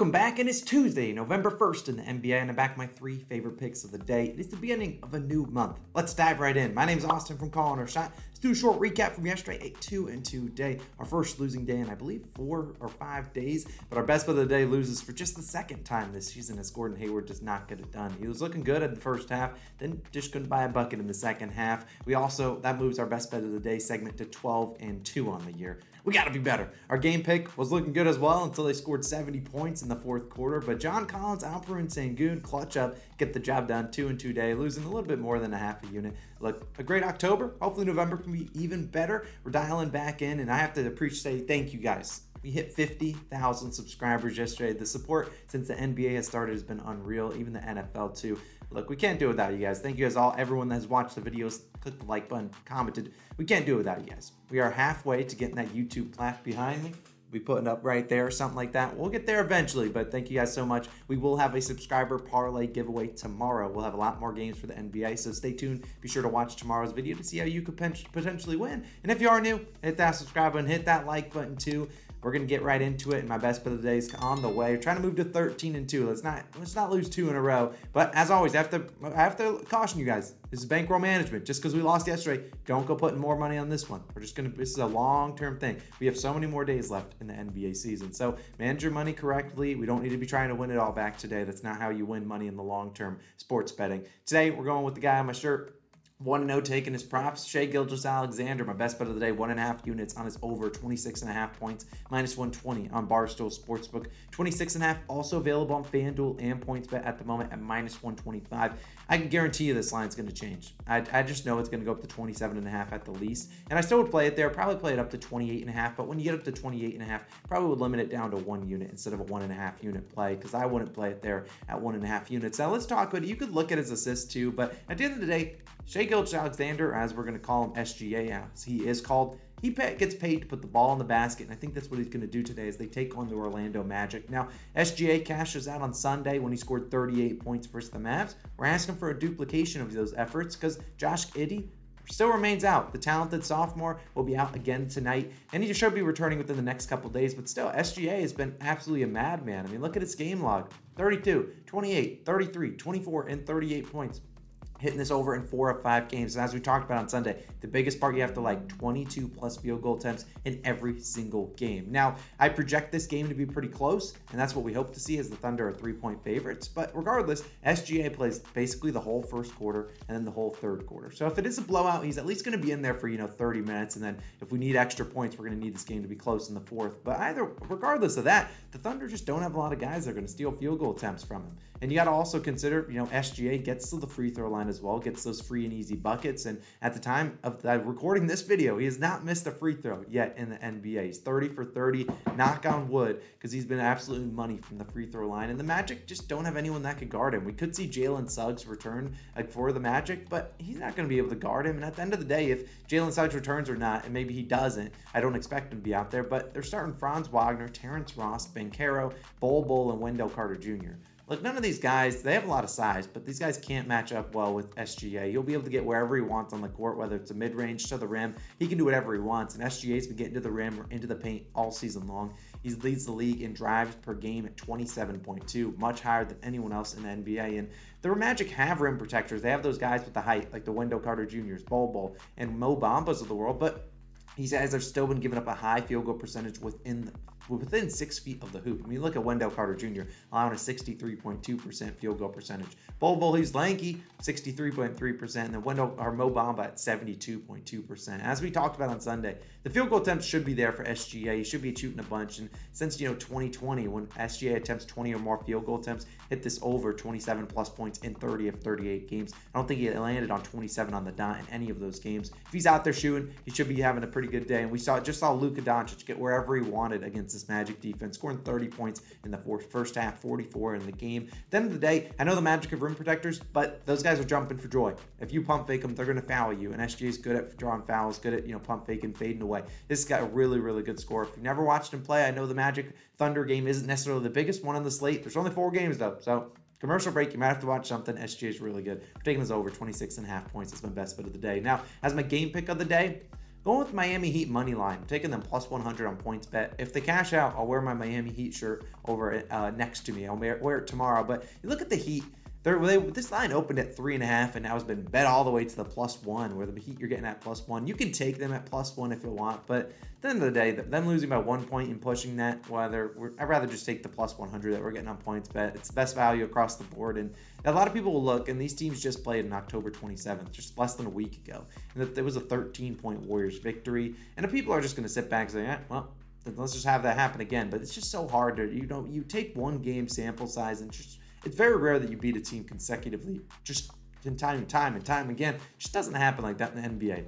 Welcome back, and it's Tuesday, November 1st in the NBA, and I'm back my three favorite picks of the day. It is the beginning of a new month. Let's dive right in. My name is Austin from Calling Our Shot. Let's do a short recap from yesterday, 8 2 and 2 day. Our first losing day in, I believe, four or five days. But our best bet of the day loses for just the second time this season as Gordon Hayward does not get it done. He was looking good at the first half, then just couldn't buy a bucket in the second half. We also, that moves our best bet of the day segment to 12 and 2 on the year. We got to be better. Our game pick was looking good as well until they scored 70 points in the fourth quarter. But John Collins, Alperen Sengun clutch up, get the job done two and two day, losing a little bit more than a half a unit. Look, a great October. Hopefully November can be even better. We're dialing back in, and I have to appreciate thank you guys. We hit 50,000 subscribers yesterday. The support since the NBA has started has been unreal, even the NFL too. Look, we can't do it without you guys. Thank you guys all, everyone that has watched the videos, clicked the like button, commented. We can't do it without you guys. We are halfway to getting that YouTube plaque behind me. Be putting up right there or something like that. We'll get there eventually, but thank you guys so much. We will have a subscriber parlay giveaway tomorrow. We'll have a lot more games for the NBA, so stay tuned. Be sure to watch tomorrow's video to see how you could potentially win. And if you are new, hit that subscribe button, hit that like button too. We're gonna get right into it, and my best bet of the day is on the way. We're trying to move to 13 and two. Let's not let's not lose two in a row. But as always, I have to I have to caution you guys. This is bankroll management. Just because we lost yesterday, don't go putting more money on this one. We're just gonna. This is a long term thing. We have so many more days left in the NBA season. So manage your money correctly. We don't need to be trying to win it all back today. That's not how you win money in the long term sports betting. Today we're going with the guy on my shirt. 1 0 taking his props. Shai Gilgeous-Alexander, my best bet of the day, one and a half units on his over 26 and a half points, minus 120 on Barstool Sportsbook. 26 and a half also available on FanDuel and PointsBet at the moment at minus 125. I can guarantee you this line's going to change. I, I just know it's going to go up to 27 and a half at the least. And I still would play it there, probably play it up to 28 and a half. But when you get up to 28 and a half, probably would limit it down to one unit instead of a one and a half unit play because I wouldn't play it there at one and a half units. Now let's talk about it. You could look at his assists too, but at the end of the day, Shai Gilgeous-Alexander, as we're going to call him SGA, as he is called, he gets paid to put the ball in the basket, and I think that's what he's going to do today as they take on the Orlando Magic. Now, SGA cashes out on Sunday when he scored 38 points versus the Mavs. We're asking for a duplication of those efforts because Josh Giddey still remains out. The talented sophomore will be out again tonight, and he should be returning within the next couple days. But still, SGA has been absolutely a madman. I mean, look at his game log 32, 28, 33, 24, and 38 points hitting this over in four of five games. And as we talked about on Sunday, the biggest part you have to like 22 plus field goal attempts in every single game. Now, I project this game to be pretty close, and that's what we hope to see as the Thunder are three point favorites. But regardless, SGA plays basically the whole first quarter and then the whole third quarter. So if it is a blowout, he's at least going to be in there for, you know, 30 minutes. And then if we need extra points, we're going to need this game to be close in the fourth. But either, regardless of that, the Thunder just don't have a lot of guys that are going to steal field goal attempts from him. And you got to also consider, you know, SGA gets to the free throw line as well, gets those free and easy buckets. And at the time of the, recording this video, he has not missed a free throw yet in the NBA. He's 30 for 30, knock on wood, because he's been absolutely money from the free throw line. And the Magic just don't have anyone that could guard him. We could see Jalen Suggs return for the Magic, but he's not going to be able to guard him. And at the end of the day, if Jalen Suggs returns or not, and maybe he doesn't, I don't expect him to be out there. But they're starting Franz Wagner, Terrence Ross, Banchero, Bol Bol, and Wendell Carter Jr. Look, none of these guys, they have a lot of size, but these guys can't match up well with SGA. He'll be able to get wherever he wants on the court, whether it's a mid range to the rim. He can do whatever he wants. And SGA's been getting to the rim or into the paint all season long. He leads the league in drives per game at 27.2, much higher than anyone else in the NBA. And the Magic have rim protectors. They have those guys with the height, like the Wendell Carter Jr.'s, Bol, and Mo Bambas of the world. But these guys have still been giving up a high field goal percentage within the within six feet of the hoop. I mean, look at Wendell Carter Jr. allowing a 63.2% field goal percentage. Bol Bol, he's lanky, 63.3%, and then Wendell or Mo Bamba at 72.2%. As we talked about on Sunday, the field goal attempts should be there for SGA. He should be shooting a bunch. And since you know 2020, when SGA attempts 20 or more field goal attempts, hit this over 27 plus points in 30 of 38 games. I don't think he landed on 27 on the dot in any of those games. If he's out there shooting, he should be having a pretty good day. And we saw just saw Luka Doncic get wherever he wanted against Magic defense, scoring 30 points in the first half, 44 in the game. At the end of the day, I know the Magic have rim protectors, but those guys are jumping for joy. If you pump fake them, they're going to foul you. And SGA is good at drawing fouls, good at you know pump faking, fading away. This guy really, really good score. If you've never watched him play, I know the Magic Thunder game isn't necessarily the biggest one on the slate. There's only four games though, so Commercial break, you might have to watch something. SGA is really good. We're taking this over 26 and a half points. It's my best bet of the day. Now, as my game pick of the day, Going with Miami Heat money line, taking them plus 100 on PointsBet. If they cash out, I'll wear my Miami Heat shirt over uh, next to me. I'll wear, wear it tomorrow. But you look at the Heat. They, this line opened at three and a half, and now has been bet all the way to the plus one. Where the Heat you're getting at plus one, you can take them at plus one if you want, but at the end of the day, them losing by one point and pushing that, whether I'd rather just take the plus 100 that we're getting on PointsBet. It's the best value across the board, and a lot of people will look, and these teams just played on October 27th, just less than a week ago, and that there was a 13 point Warriors victory, and the people are just going to sit back and say, eh, well. Let's just have that happen again, but it's just so hard to you know you take one game sample size and just it's very rare that you beat a team consecutively, just in time and time and time again. It just doesn't happen like that in the NBA.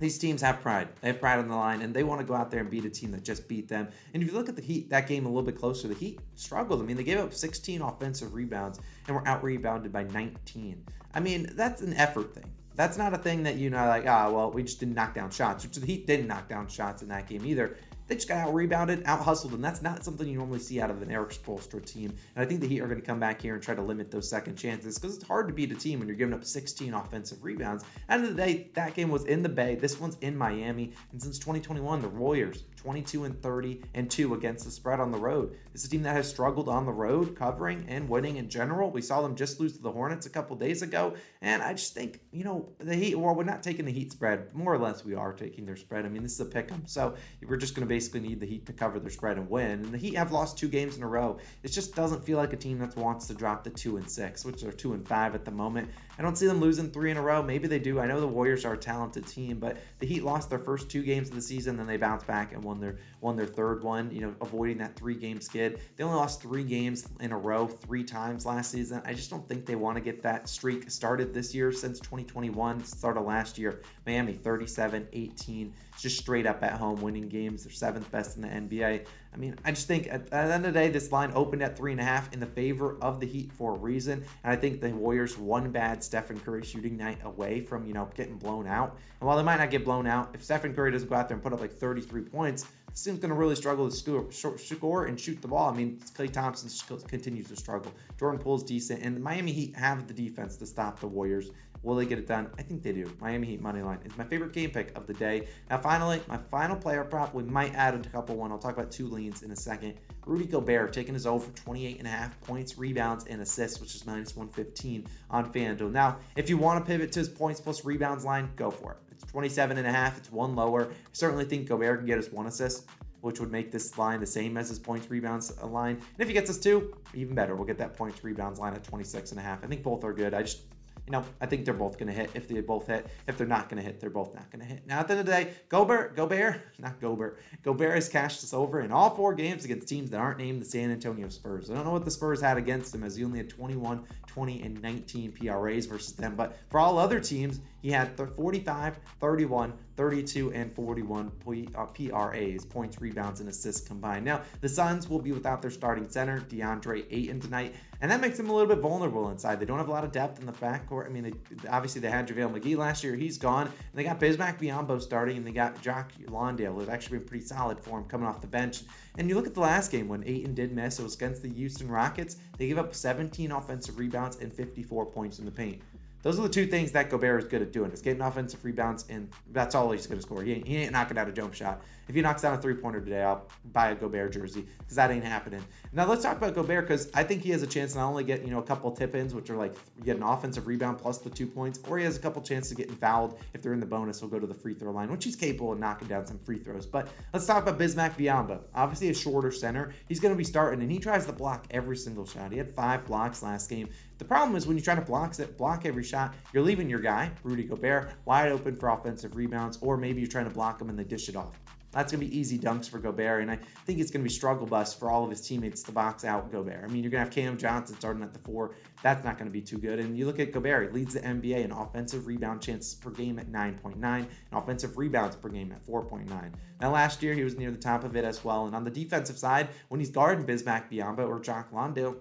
These teams have pride. They have pride on the line, and they want to go out there and beat a team that just beat them. And if you look at the Heat, that game a little bit closer, the Heat struggled. I mean, they gave up 16 offensive rebounds and were out rebounded by 19. I mean, that's an effort thing. That's not a thing that you know, like, ah, well, we just didn't knock down shots, which the Heat didn't knock down shots in that game either. They just got out rebounded, out hustled, and that's not something you normally see out of an Erik Spoelstra team. And I think the Heat are going to come back here and try to limit those second chances because it's hard to beat a team when you're giving up 16 offensive rebounds. End of the day, that game was in the Bay. This one's in Miami, and since 2021, the Warriors 22 and 30 and 2 against the spread on the road. This is a team that has struggled on the road, covering and winning in general. We saw them just lose to the Hornets a couple days ago, and I just think, you know, the Heat, well, we're not taking the Heat spread. More or less, we are taking their spread. I mean, this is a pick 'em, so we're just going to basically need the Heat to cover their spread and win. And the Heat have lost two games in a row. It just doesn't feel like a team that wants to drop the 2 and 6, which are 2 and 5 at the moment. I don't see them losing three in a row. Maybe they do. I know the Warriors are a talented team, but the Heat lost their first two games of the season, then they bounced back and won their won their third one. You know, avoiding that three game skid. They only lost three games in a row three times last season. I just don't think they want to get that streak started this year since 2021, started last year. Miami 37 18 just straight up at home winning games. They're seventh best in the NBA. I mean, I just think at, the end of the day, this line opened at three and a half in the favor of the Heat for a reason. And I think the Warriors one bad Stephen Curry shooting night away from, you know, getting blown out. And while they might not get blown out, if Stephen Curry doesn't go out there and put up like 33 points, this team's going to really struggle to score, score and shoot the ball. I mean, Klay Thompson continues to struggle. Jordan Poole's decent, and the Miami Heat have the defense to stop the Warriors. Will they get it done? I think they do. Miami Heat money line is my favorite game pick of the day. Now, finally, my final player prop. We might add a couple one. I'll talk about two leans in a second. Rudy Gobert taking his over 28 and a half points, rebounds, and assists, which is minus 115 on FanDuel. Now, if you want to pivot to his points plus rebounds line, go for it. It's 27 and a half. It's one lower. I certainly think Gobert can get us one assist which would make this line the same as his points rebounds uh, line. And if he gets us two, even better. We'll get that points rebounds line at 26 and a half. I think both are good. I just you know, I think they're both going to hit. If they both hit, if they're not going to hit, they're both not going to hit. Now, at the end of the day, Gobert, Gobert, not Gobert, Gobert has cashed us over in all four games against teams that aren't named the San Antonio Spurs. I don't know what the Spurs had against them, as he only had 21, 20, and 19 PRAs versus them. But for all other teams, he had 45, 31, 32, and 41 PRAs, uh, points, rebounds, and assists combined. Now, the Suns will be without their starting center, DeAndre Ayton, tonight, and that makes them a little bit vulnerable inside. They don't have a lot of depth in the backcourt. I mean, they, obviously, they had JaVale McGee last year. He's gone. And they got Bismack Biyombo starting, and they got Jock Landale, who's actually been pretty solid for him coming off the bench. And you look at the last game when Ayton did miss, it was against the Houston Rockets. They gave up 17 offensive rebounds and 54 points in the paint. Those are the two things that Gobert is good at doing: is getting offensive rebounds, and that's all he's going to score. He ain't, he ain't knocking out a jump shot. If he knocks down a three pointer today, I'll buy a Gobert jersey because that ain't happening. Now let's talk about Gobert because I think he has a chance not only get you know a couple tip ins, which are like get an offensive rebound plus the two points, or he has a couple chances to getting fouled if they're in the bonus. He'll go to the free throw line, which he's capable of knocking down some free throws. But let's talk about Bismack Biyombo. Obviously a shorter center, he's going to be starting, and he tries to block every single shot. He had five blocks last game. The problem is when you try to block it, block every shot, you're leaving your guy, Rudy Gobert, wide open for offensive rebounds, or maybe you're trying to block him and they dish it off. That's going to be easy dunks for Gobert, and I think it's going to be struggle bus for all of his teammates to box out Gobert. I mean, you're going to have Cam Johnson starting at the four. That's not going to be too good. And you look at Gobert, he leads the NBA in offensive rebound chances per game at 9.9 and offensive rebounds per game at 4.9. Now, last year, he was near the top of it as well. And on the defensive side, when he's guarding Bismack Biyombo or Jock Landale,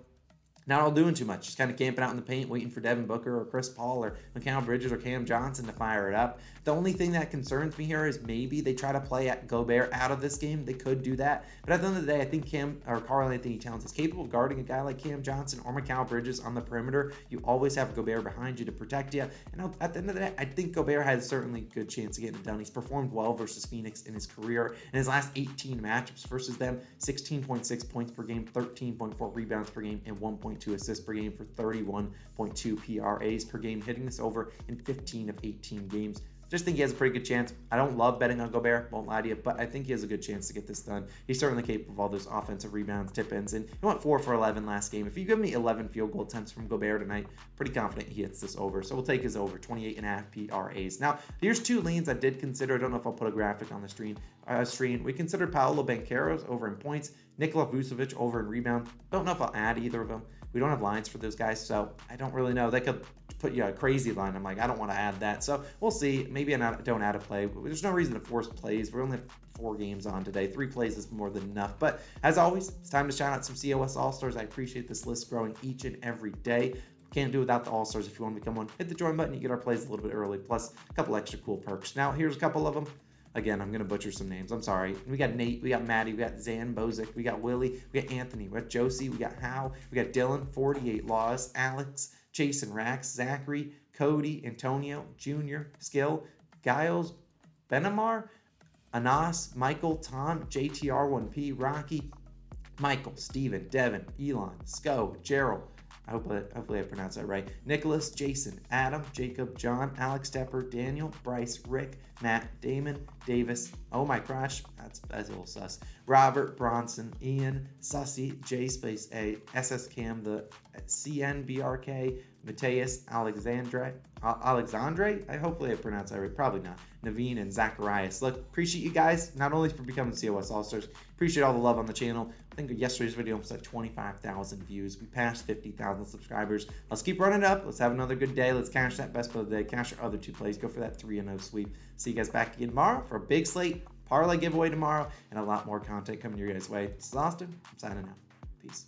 not all doing too much, just kind of camping out in the paint, waiting for Devin Booker or Chris Paul or Mikal Bridges or Cam Johnson to fire it up. The only thing that concerns me here is maybe they try to play at Gobert out of this game. They could do that, but at the end of the day, I think Cam or Karl-Anthony Towns is capable of guarding a guy like Cam Johnson or Mikal Bridges on the perimeter. You always have Gobert behind you to protect you, and at the end of the day, I think Gobert has certainly a good chance of getting it done. He's performed well versus Phoenix in his career. In his last 18 matchups versus them, 16.6 points per game, 13.4 rebounds per game, and 1.2 assists per game for 31.2 PRAs per game, hitting this over in 15 of 18 games. Just think he has a pretty good chance. I don't love betting on Gobert, won't lie to you, but I think he has a good chance to get this done. He's certainly capable of all those offensive rebounds, tip ins, and he went 4 for 11 last game. If you give me 11 field goal attempts from Gobert tonight, pretty confident he hits this over. So we'll take his over, 28 and a half PRAs. Now, here's two leans I did consider. I don't know if I'll put a graphic on the screen. Uh, screen. We considered Paolo Banchero's over in points, Nikola Vucevic over in rebound. Don't know if I'll add either of them. We don't have lines for those guys, so I don't really know. They could put you a crazy line. I'm like, I don't want to add that. So we'll see. Maybe I don't add a play. There's no reason to force plays. We're only four games on today. Three plays is more than enough. But as always, it's time to shout out some COS All Stars. I appreciate this list growing each and every day. Can't do without the All Stars. If you want to become one, hit the join button. You get our plays a little bit early, plus a couple extra cool perks. Now, here's a couple of them. Again, I'm going to butcher some names. I'm sorry. We got Nate, we got Maddie, we got Zan Bozick, we got Willie, we got Anthony, we got Josie, we got Hal, we got Dylan, 48 Laws, Alex, Jason Rax, Zachary, Cody, Antonio, Junior, Skill, Giles, Benamar, Anas, Michael, Tom, JTR1P, Rocky, Michael, Steven, Devin, Elon, Sco, Gerald, I hope I, hopefully I pronounced that right. Nicholas, Jason, Adam, Jacob, John, Alex Tepper, Daniel, Bryce, Rick, Matt, Damon, Davis. Oh my gosh, that's that's a little sus. Robert, Bronson, Ian, Sussy, J Space A, SS Cam, the CNBRK, Mateus, Alexandre, Alexandre. I hopefully I pronounced that right. Probably not. Naveen and Zacharias. Look, appreciate you guys not only for becoming COS All Stars. Appreciate all the love on the channel. I think yesterday's video was like 25,000 views. We passed 50,000 subscribers. Let's keep running up. Let's have another good day. Let's cash that best of the day. Cash our other two plays. Go for that 3 0 sweep. See you guys back again tomorrow for a big slate parlay giveaway tomorrow and a lot more content coming your guys' way. This is Austin. I'm signing out. Peace.